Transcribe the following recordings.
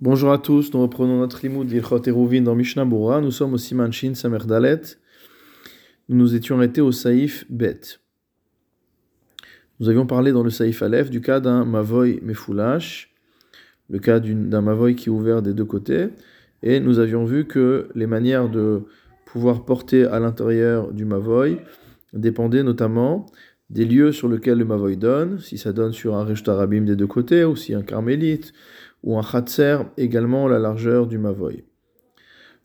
Bonjour à tous, nous reprenons notre limoud d'Ilchot Eruvin dans Mishnah Bura. Nous sommes au Siman Shin Samer Dalet. Nous nous étions arrêtés au Saïf Bet. Nous avions parlé dans le Saïf Aleph du cas d'un Mavoy Mefoulash, le cas d'un Mavoy qui est ouvert des deux côtés, et nous avions vu que les manières de pouvoir porter à l'intérieur du Mavoy dépendaient notamment des lieux sur lesquels le Mavoy donne, si ça donne sur un Rishta Arabim des deux côtés, ou si un Carmélite, ou un Khatser, également la largeur du Mavoy.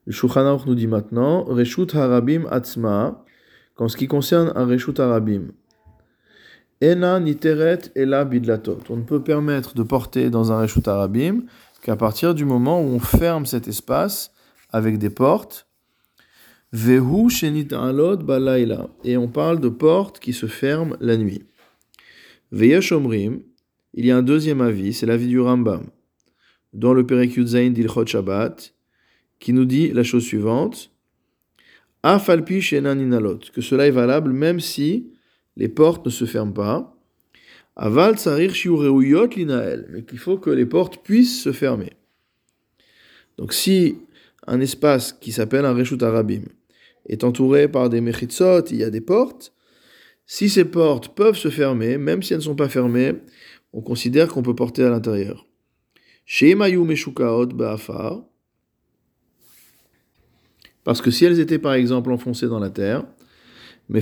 Le Shulchan nous dit maintenant, Reshut Harabim Atzma, qu'en ce qui concerne un Reshut Harabim, Ena Niteret Ela Bidlatot. On ne peut permettre de porter dans un Reshut Harabim qu'à partir du moment où on ferme cet espace avec des portes, Vehu Shenit Alot Balaila. Et on parle de portes qui se ferment la nuit. Veyesh il y a un deuxième avis, c'est l'avis du Rambam dans le Perek Zain d'Ilchot Shabbat, qui nous dit la chose suivante Afalpi Shenaninalot, que cela est valable même si les portes ne se ferment pas. Aval Tsarir Linael, mais qu'il faut que les portes puissent se fermer. Donc si un espace qui s'appelle un Reshut Arabim est entouré par des Mechitzot, il y a des portes, si ces portes peuvent se fermer, même si elles ne sont pas fermées, on considère qu'on peut porter à l'intérieur. Parce que si elles étaient par exemple enfoncées dans la terre, mais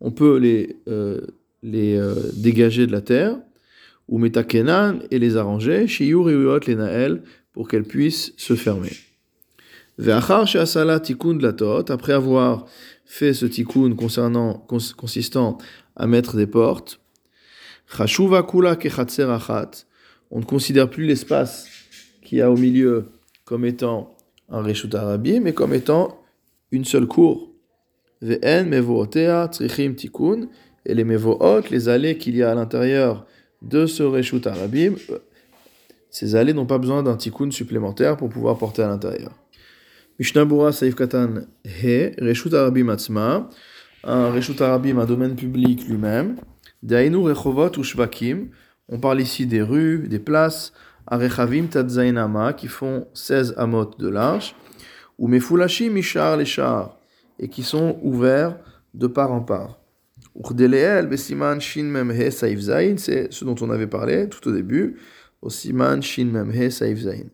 on peut les, euh, les euh, dégager de la terre, ou metakenan et les arranger, les nael, pour qu'elles puissent se fermer. Après avoir fait ce tikkun concernant, consistant à mettre des portes, kula on ne considère plus l'espace qu'il y a au milieu comme étant un Reshut Arabi, mais comme étant une seule cour. Ve'en trichim tikun, et les mevoot, les allées qu'il y a à l'intérieur de ce Reshut Arabim, ces allées n'ont pas besoin d'un tikkun supplémentaire pour pouvoir porter à l'intérieur. Mishnabura Saif Katan He, Reshut Arabim Atzma, un Reshut Arabim, un domaine public lui-même, Dainu Rechovot ou Shvakim, on parle ici des rues, des places, Arechavim Tadzainama, qui font 16 amot de large, ou Mefulashi Mishar les et qui sont ouverts de part en part. Urdeleel Besiman Shin Memhe Saif Zain, c'est ce dont on avait parlé tout au début, au Shin Memhe Saif Zain.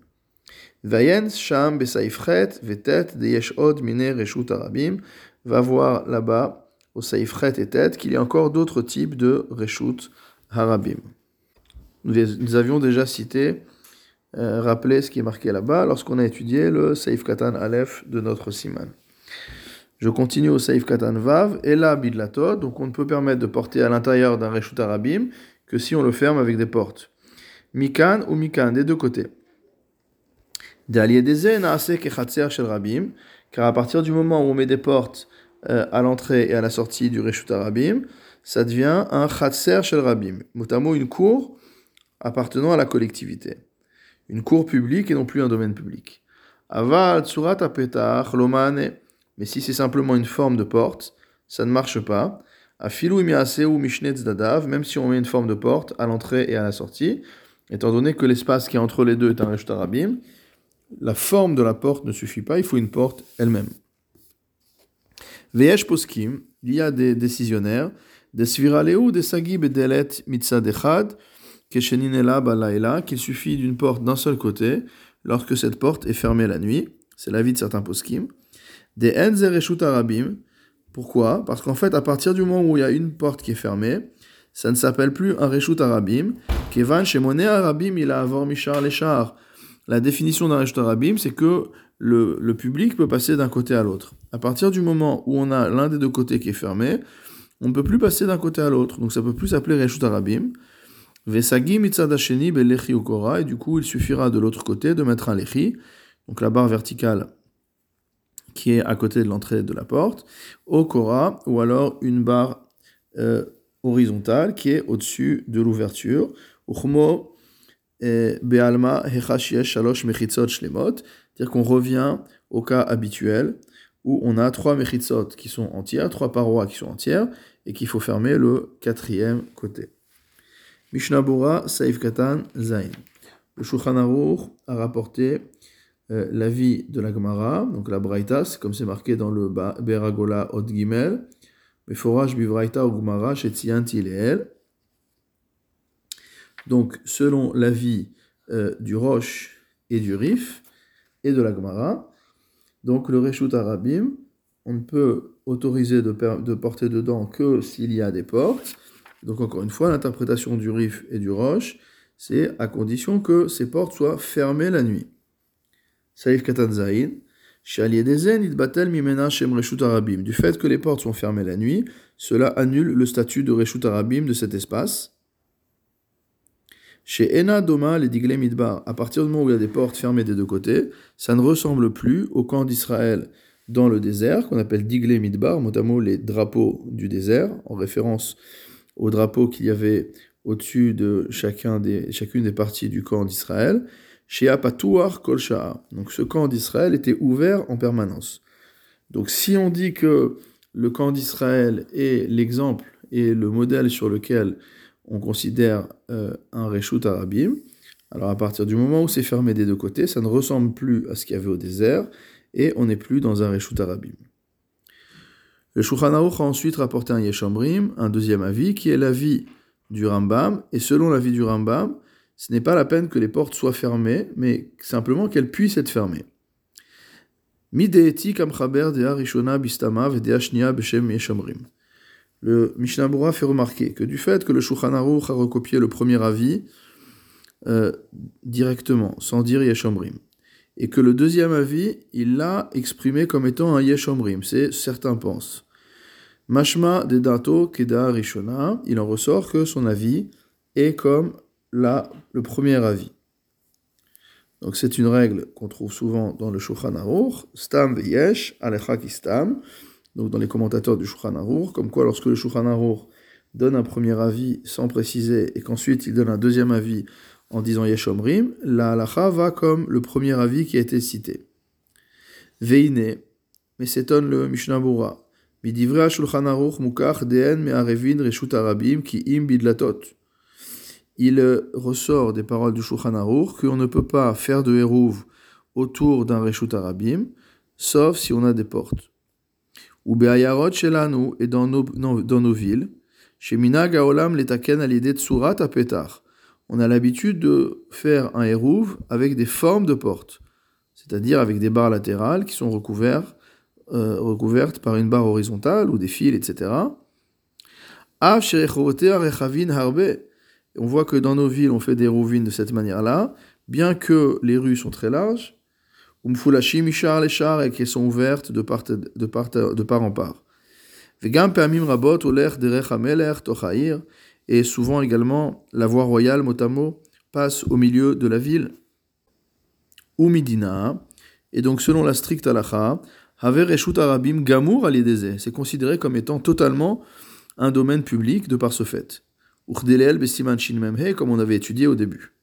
Vayens Sham Besaifret Vetet Deyesh Od Mine Reshut Arabim, va voir là-bas, au Saifret et Tet, qu'il y a encore d'autres types de Reshut Harabim. Nous, avions déjà cité, euh, rappelé ce qui est marqué là-bas lorsqu'on a étudié le Saif Katan Aleph de notre Siman. Je continue au Saif Katan Vav, et là Bidlato, donc on ne peut permettre de porter à l'intérieur d'un Reshut Arabim que si on le ferme avec des portes. Mikan ou Mikan, des deux côtés. car à partir du moment où on met des portes euh, à l'entrée et à la sortie du Reshut Arabim, ça devient un Chatser Shel Rabim, notamment une cour appartenant à la collectivité. Une cour publique et non plus un domaine public. Aval tsurat apetach lomane. Mais si c'est simplement une forme de porte, ça ne marche pas. Afilu ou mishnetz dadav, même si on met une forme de porte à l'entrée et à la sortie, étant donné que l'espace qui est entre les deux est un reshtarabim, la forme de la porte ne suffit pas, il faut une porte elle-même. Veyesh poskim, il y a des décisionnaires, des sviraleu, des sagib et delet mitzad echad, qu'il suffit d'une porte d'un seul côté lorsque cette porte est fermée la nuit. C'est l'avis de certains poskim. Des enzer arabim. Pourquoi? Parce qu'en fait, à partir du moment où il y a une porte qui est fermée, ça ne s'appelle plus un reshut arabim. Kevan shemone arabim il a avoir mishar leshar. La définition d'un reshut arabim, c'est que le, le, public peut passer d'un côté à l'autre. À partir du moment où on a l'un des deux côtés qui est fermé, on ne peut plus passer d'un côté à l'autre. Donc ça peut plus s'appeler reshut arabim. Vesagi mitzadasheni belechi ukora, et du coup il suffira de l'autre côté de mettre un lechi, donc la barre verticale qui est à côté de l'entrée de la porte, au kora, ou alors une barre euh, horizontale qui est au-dessus de l'ouverture. Uchmo bealma shalosh mechitzot shlemot, c'est-à-dire qu'on revient au cas habituel où on a trois mechitzot qui sont entières, trois parois qui sont entières, et qu'il faut fermer le quatrième côté. Mishnah Bora, Saif Katan, Zain. le Shulchan Aruch a rapporté euh, l'avis de la Gemara, donc la Braïta, comme c'est marqué dans le Beragola Od Gimel, Meforaj Bivraïta ou Gemara Shetzianti Leel. Donc, selon l'avis euh, du Roche et du Rif et de la Gemara, donc le Reshut Arabim, on ne peut autoriser de porter dedans que s'il y a des portes. Donc, encore une fois, l'interprétation du Rif et du Roche, c'est à condition que ces portes soient fermées la nuit. Saïf Katan du fait que les portes sont fermées la nuit, cela annule le statut de Reshut Arabim de cet espace. Chez Ena Doma, les Digle Midbar, à partir du moment où il y a des portes fermées des deux côtés, ça ne ressemble plus au camp d'Israël dans le désert, qu'on appelle Digle Midbar, notamment les drapeaux du désert, en référence aux drapeaux qu'il y avait au-dessus de chacun des, chacune des parties du camp d'Israël. Kol Donc ce camp d'Israël était ouvert en permanence. Donc si on dit que le camp d'Israël est l'exemple et le modèle sur lequel on considère euh, un Reshut Arabim, alors à partir du moment où c'est fermé des deux côtés, ça ne ressemble plus à ce qu'il y avait au désert et on n'est plus dans un Reshut Arabim. Le Shulchan a ensuite rapporté un Yeshomrim, un deuxième avis, qui est l'avis du Rambam, et selon l'avis du Rambam, ce n'est pas la peine que les portes soient fermées, mais simplement qu'elles puissent être fermées. Le Mishnah Bura fait remarquer que du fait que le Shulchan Aruch a recopié le premier avis euh, directement, sans dire Yeshomrim, et que le deuxième avis, il l'a exprimé comme étant un Yeshomrim, c'est certains pensent. Mashma de Dato Keda Rishona, il en ressort que son avis est comme là, le premier avis. Donc c'est une règle qu'on trouve souvent dans le Shulchan Aruch, Stam Veyesh, Alecha Kistam, donc dans les commentateurs du Shulchan Aruch, comme quoi lorsque le Shulchan Aruch donne un premier avis sans préciser et qu'ensuite il donne un deuxième avis en disant Yeshomrim, la halacha va comme le premier avis qui a été cité. Veine, mais s'étonne le Mishnah Bura, Midivra Shulchan Aruch mukach deen me'arevin reshut arabim ki im bidlatot il ressort des paroles du Shulchan Aruch qu'on ne peut pas faire de Hérouv autour d'un Reshut Arabim, sauf si on a des portes. Ou Be'ayarot Shelanu et dans nos, dans nos villes, chez Minag Aolam l'etaken à l'idée de Surat à Petar. On a l'habitude de faire un Hérouv avec des formes de portes, c'est-à-dire avec des barres latérales qui sont recouvertes, euh, recouvertes par une barre horizontale ou des fils, etc. Harbe on voit que dans nos villes, on fait des rouvines de cette manière-là, bien que les rues sont très larges, et qu'elles sont ouvertes de part, de part, de part en part. Et souvent également la voie royale, motamo, passe au milieu de la ville, ou midina, et donc selon la stricte halacha, haver arabim gamur alideze, c'est considéré comme étant totalement un domaine public de par ce fait comme on avait étudié au début.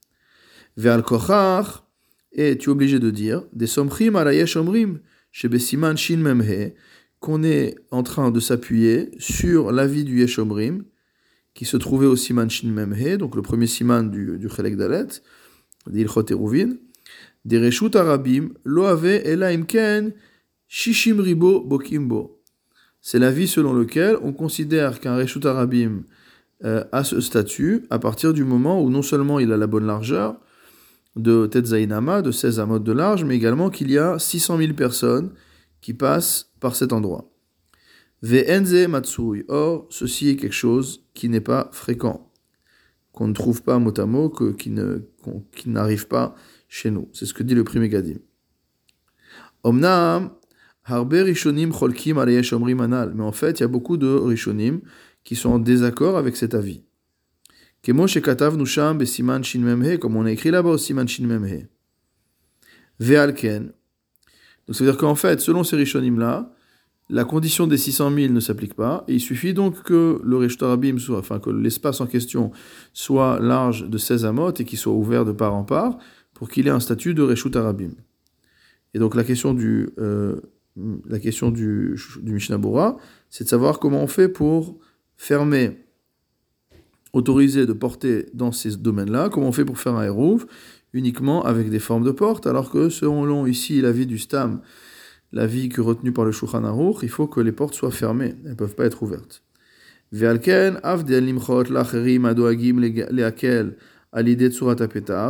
Ve'al kochar, et tu es obligé de dire, des somrim alayesh omrim, chez Besiman Shin Memhe, qu'on est en train de s'appuyer sur l'avis du Yeshomrim, qui se trouvait au Siman Shin Memhe, donc le premier Siman du, du Chelek Dalet, d'Ilchot Eruvin, des Reshut Arabim, lo ave ela imken, shishim ribo bokimbo. C'est l'avis selon lequel on considère qu'un Reshut Arabim euh, à ce statut à partir du moment où non seulement il a la bonne largeur de Tetzainama, de 16 amotes de large, mais également qu'il y a 600 000 personnes qui passent par cet endroit. Ve'enze matsui. Or, ceci est quelque chose qui n'est pas fréquent, qu'on ne trouve pas mot à mot, que, qui, ne, qui n'arrive pas chez nous. C'est ce que dit le premier Gadim. Mais en fait, il y a beaucoup de rishonim qui sont en désaccord avec cet avis. Comme on a écrit là-bas au Siman Shin Memhe. Ve'alken. Donc ça veut dire qu'en fait, selon ces Rishonim-là, la condition des 600 000 ne s'applique pas, il suffit donc que le soit, enfin que l'espace en question soit large de 16 amot et qu'il soit ouvert de part en part, pour qu'il ait un statut de Reshut Arabim. Et donc la question du, euh, du, Mishnah c'est de savoir comment on fait pour fermé, autorisé de porter dans ces domaines-là, comment on fait pour faire un hérouv, uniquement avec des formes de porte, alors que selon ici la vie du stam, la vie que retenue par le Shulchan il faut que les portes soient fermées, elles ne peuvent pas être ouvertes.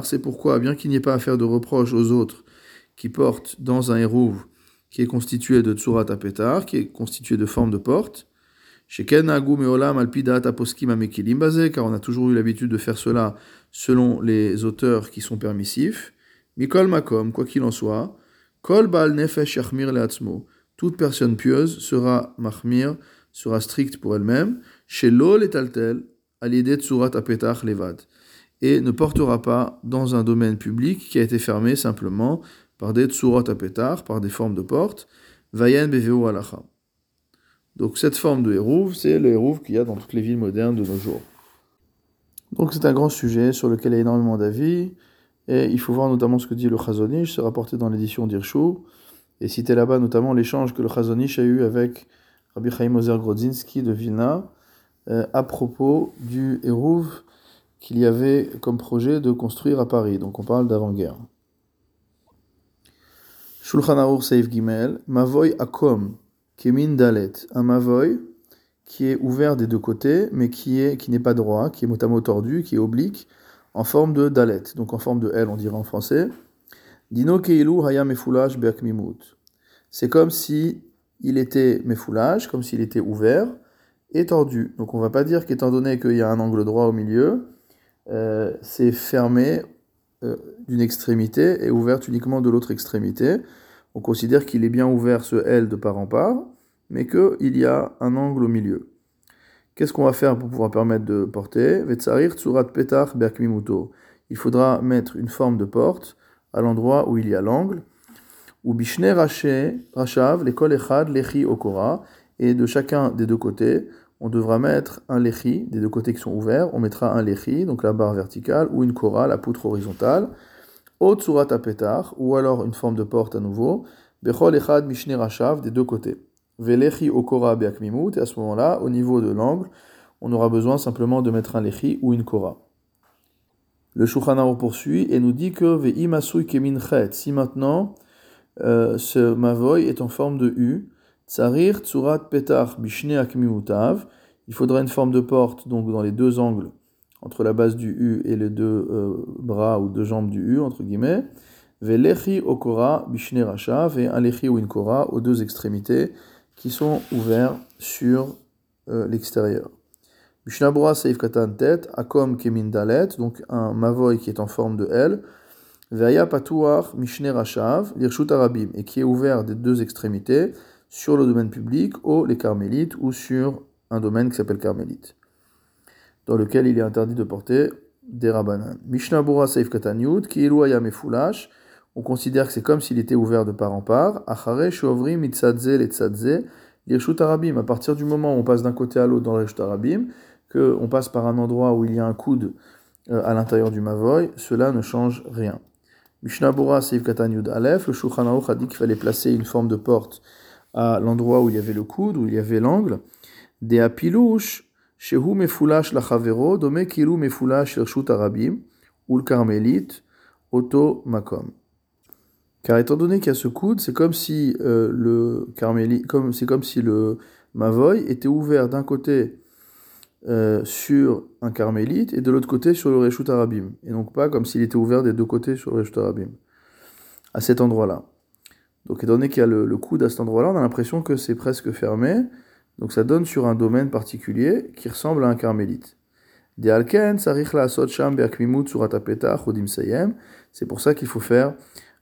C'est pourquoi, bien qu'il n'y ait pas à faire de reproches aux autres qui portent dans un hérouve qui est constitué de tsurat apetar, qui est constitué de forme de porte, car on a toujours eu l'habitude de faire cela selon les auteurs qui sont permissifs. Mikol makom, quoi qu'il en soit, Toute personne pieuse sera mahmir, sera stricte pour elle-même, chez et apetach levad, et ne portera pas dans un domaine public qui a été fermé simplement par des tsurat apetar, par des formes de porte, vayen beveu alacha. Donc cette forme de hérouve, c'est le hérouve qu'il y a dans toutes les villes modernes de nos jours. Donc c'est un grand sujet sur lequel il y a énormément d'avis, et il faut voir notamment ce que dit le Chazonish, c'est rapporté dans l'édition d'Irchou, et citer là-bas notamment l'échange que le Chazonish a eu avec Rabbi Chaim Ozer Grodzinski de Vilna, euh, à propos du hérouve qu'il y avait comme projet de construire à Paris. Donc on parle d'avant-guerre. Shulchan Aruch Seif Gimel, Mavoy Akom, Kemin Dalet, un Mavoy qui est ouvert des deux côtés, mais qui est qui n'est pas droit, qui est mot tordu, qui est oblique, en forme de Dalet, donc en forme de L, on dirait en français. Dino Keilu Hayam Efulash Beakmimut. C'est comme si il était Mefoulage, comme s'il était ouvert et tordu. Donc on va pas dire qu'étant donné qu'il y a un angle droit au milieu, euh, c'est fermé euh, d'une extrémité et ouvert uniquement de l'autre extrémité on considère qu'il est bien ouvert ce L de part en part, mais qu'il y a un angle au milieu. Qu'est-ce qu'on va faire pour pouvoir permettre de porter? Il faudra mettre une forme de porte à l'endroit où il y a l'angle. Ou bishne rachav, l'école echad, lechi okora. Et de chacun des deux côtés, on devra mettre un lechi, des deux côtés qui sont ouverts, on mettra un lechi, donc la barre verticale, ou une kora, la poutre horizontale. Otsurat apetar, ou alors une forme de porte à nouveau, Bechol echad mishne rachav, des deux côtés. Velechi okora beakmimut, et à ce moment-là, au niveau de l'angle, on aura besoin simplement de mettre un lechi ou une kora. Le Shulchan poursuit et nous dit que ve'imasui kemin chet, si maintenant euh, ce mavoy est en forme de U, tsarir tsurat petar bishne akmimutav, il faudra une forme de porte donc dans les deux angles entre la base du U et les deux euh, bras ou deux jambes du U, entre guillemets. Velechi okora bishne rachav et un lechi ou une kora aux deux extrémités qui sont ouverts sur euh, l'extérieur. Mishnabura seif katan tet, akom kemin dalet, donc un mavoy qui est en forme de L. Veya patuar mishne rachav, lirshut arabim, et qui est ouvert des deux extrémités sur le domaine public, ou les carmélites, ou sur un domaine qui s'appelle carmélite dans lequel il est interdit de porter des rabanan. Mishnah Bura Seif Katanyut, ki Mefulash, on considère que c'est comme s'il était ouvert de part en part. Achare Shovri Mitzadze Letzadze, Lirshut Arabim. À partir du moment où on passe d'un côté à l'autre dans l'Irshut Arabim, qu'on passe par un endroit où il y a un coude euh, à l'intérieur du Mavoy, cela ne change rien. Mishnah Bura Seif Aleph, le Shulchan a dit qu'il fallait placer une forme de porte à l'endroit où il y avait le coude, où il y avait l'angle. Des apilouches, Shehu mefulash lachavero, dome kilu mefulash lirshut arabim, ou le carmélite, auto makom. Car étant donné qu'il y a ce coude, c'est comme si euh, le carmélite, comme c'est comme si le mavoy était ouvert d'un côté euh, sur un carmélite et de l'autre côté sur le reshut arabim, et donc pas comme s'il était ouvert des deux côtés sur le reshut arabim, à cet endroit-là. Donc étant donné qu'il y a le, le coude à cet endroit-là, on a l'impression que c'est presque fermé, donc ça donne sur un domaine particulier qui ressemble à un carmélite. C'est pour ça qu'il faut faire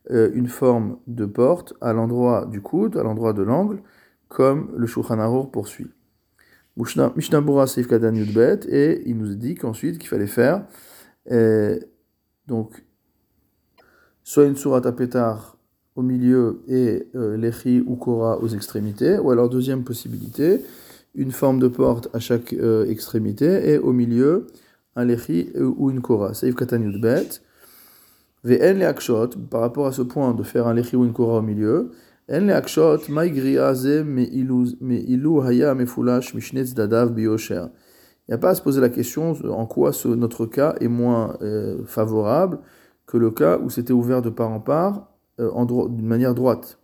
une forme de porte à l'endroit du coude, à l'endroit de l'angle, comme le Shulchan poursuit. Mishnabura Seif et il nous dit qu'ensuite qu'il fallait faire euh, donc soit une surat petar au milieu et euh, lechi ou kora aux extrémités, ou alors deuxième possibilité, une forme de porte à chaque euh, extrémité et au milieu un lechi ou une kora. Seif katan bet. Ve'en le akshot, par rapport à ce point de faire un lechi ou une kora au milieu, en le akshot, ze me ilu haya mefulash mishnetz dadav biosher. Il n'y a pas à se poser la question en quoi ce, notre cas est moins euh, favorable que le cas où c'était ouvert de part en part, euh, d'une manière droite.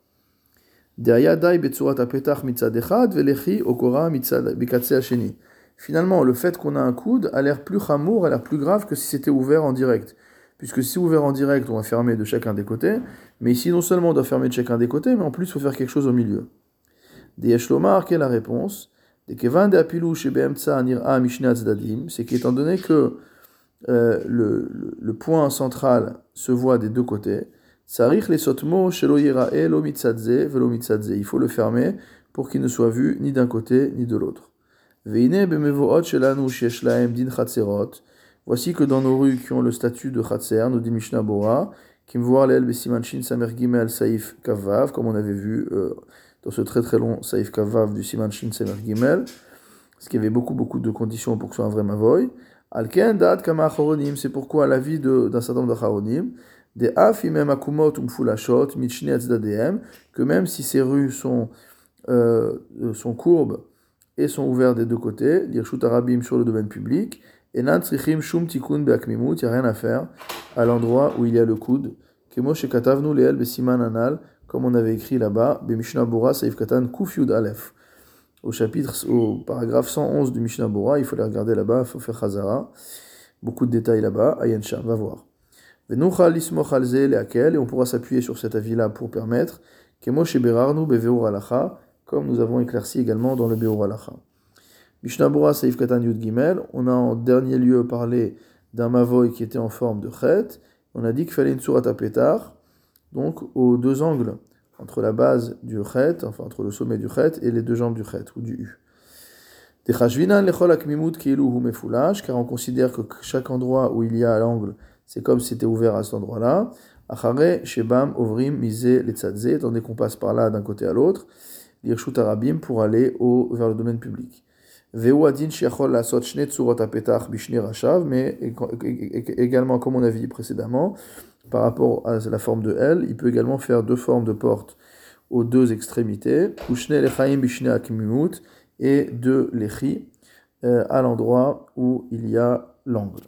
Finalement, le fait qu'on a un coude a l'air plus chamour, a l'air plus grave que si c'était ouvert en direct. Puisque si ouvert en direct, on va fermer de chacun des côtés. Mais ici, non seulement on doit fermer de chacun des côtés, mais en plus, il faut faire quelque chose au milieu. Des quelle est la réponse c'est qu'étant donné que euh, le, le, le point central se voit des deux côtés, mitzadze. Il faut le fermer pour qu'il ne soit vu ni d'un côté ni de l'autre. Voici que dans nos rues qui ont le statut de chatzer, nous dit Mishnah Bora, voient l'el besimanchin samer gimel saif kavav, comme on avait vu euh, dans ce très très long saif kavav du simanchin samer gimel, parce qu'il y avait beaucoup beaucoup de conditions pour que ce soit un vrai mavoy. Alken dat kama c'est pourquoi la vie d'un certain nombre d'achoronim, des af imem akumot umfulashot michne atzdadehem, que même si ces rues sont, euh, sont courbes et sont ouvertes des deux côtés, l'irshut arabim sur le domaine public, et nan tzrichim shum tikun beakmimut, il n'y a rien à faire à l'endroit où il y a le coude, kemo shekatavnu leel besiman anal, comme on avait écrit là-bas, be Mishnah Bora saif katan kuf yud alef. Au chapitre, au paragraphe 111 du Mishnah il faut les regarder là-bas, il faut faire chazara. Beaucoup de détails là-bas. Ayen va voir. Et on pourra s'appuyer sur cet avis-là pour permettre, kemo sheberarnu beveur alacha, comme nous avons éclairci également dans le Beur alacha. Mishnah Bora saif katan yud gimel, on a en dernier lieu parlé d'un mavoy qui était en forme de chet, on a dit qu'il fallait une surat à donc aux deux angles entre la base du chet, enfin entre le sommet du chet et les deux jambes du chet ou du u. car on considère que chaque endroit où il y a l'angle, c'est comme si c'était ouvert à cet endroit-là. Achare, shebam, ovrim, mise, letzadze, donné qu'on passe par là d'un côté à l'autre, l'irshut arabim pour aller au, vers le domaine public. Mais également, comme on a dit précédemment, par rapport à la forme de L, il peut également faire deux formes de porte aux deux extrémités, et deux lechi, euh, à l'endroit où il y a l'angle.